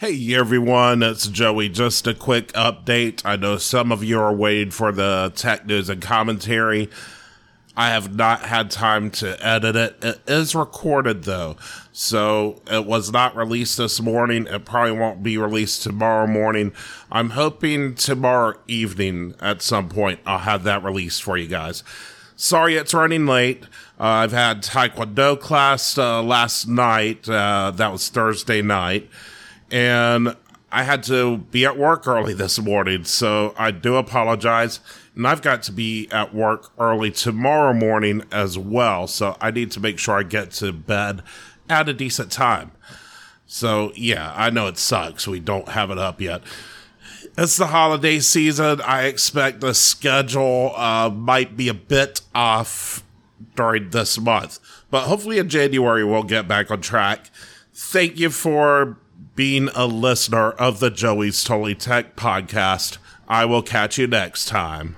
Hey everyone, it's Joey. Just a quick update. I know some of you are waiting for the tech news and commentary. I have not had time to edit it. It is recorded though, so it was not released this morning. It probably won't be released tomorrow morning. I'm hoping tomorrow evening at some point I'll have that released for you guys. Sorry it's running late. Uh, I've had Taekwondo class uh, last night. Uh, that was Thursday night and I had to be at work early this morning, so I do apologize. And I've got to be at work early tomorrow morning as well, so I need to make sure I get to bed at a decent time. So, yeah, I know it sucks. We don't have it up yet. It's the holiday season. I expect the schedule uh, might be a bit off during this month, but hopefully in January we'll get back on track. Thank you for being a listener of the Joey's Totally Tech podcast. I will catch you next time.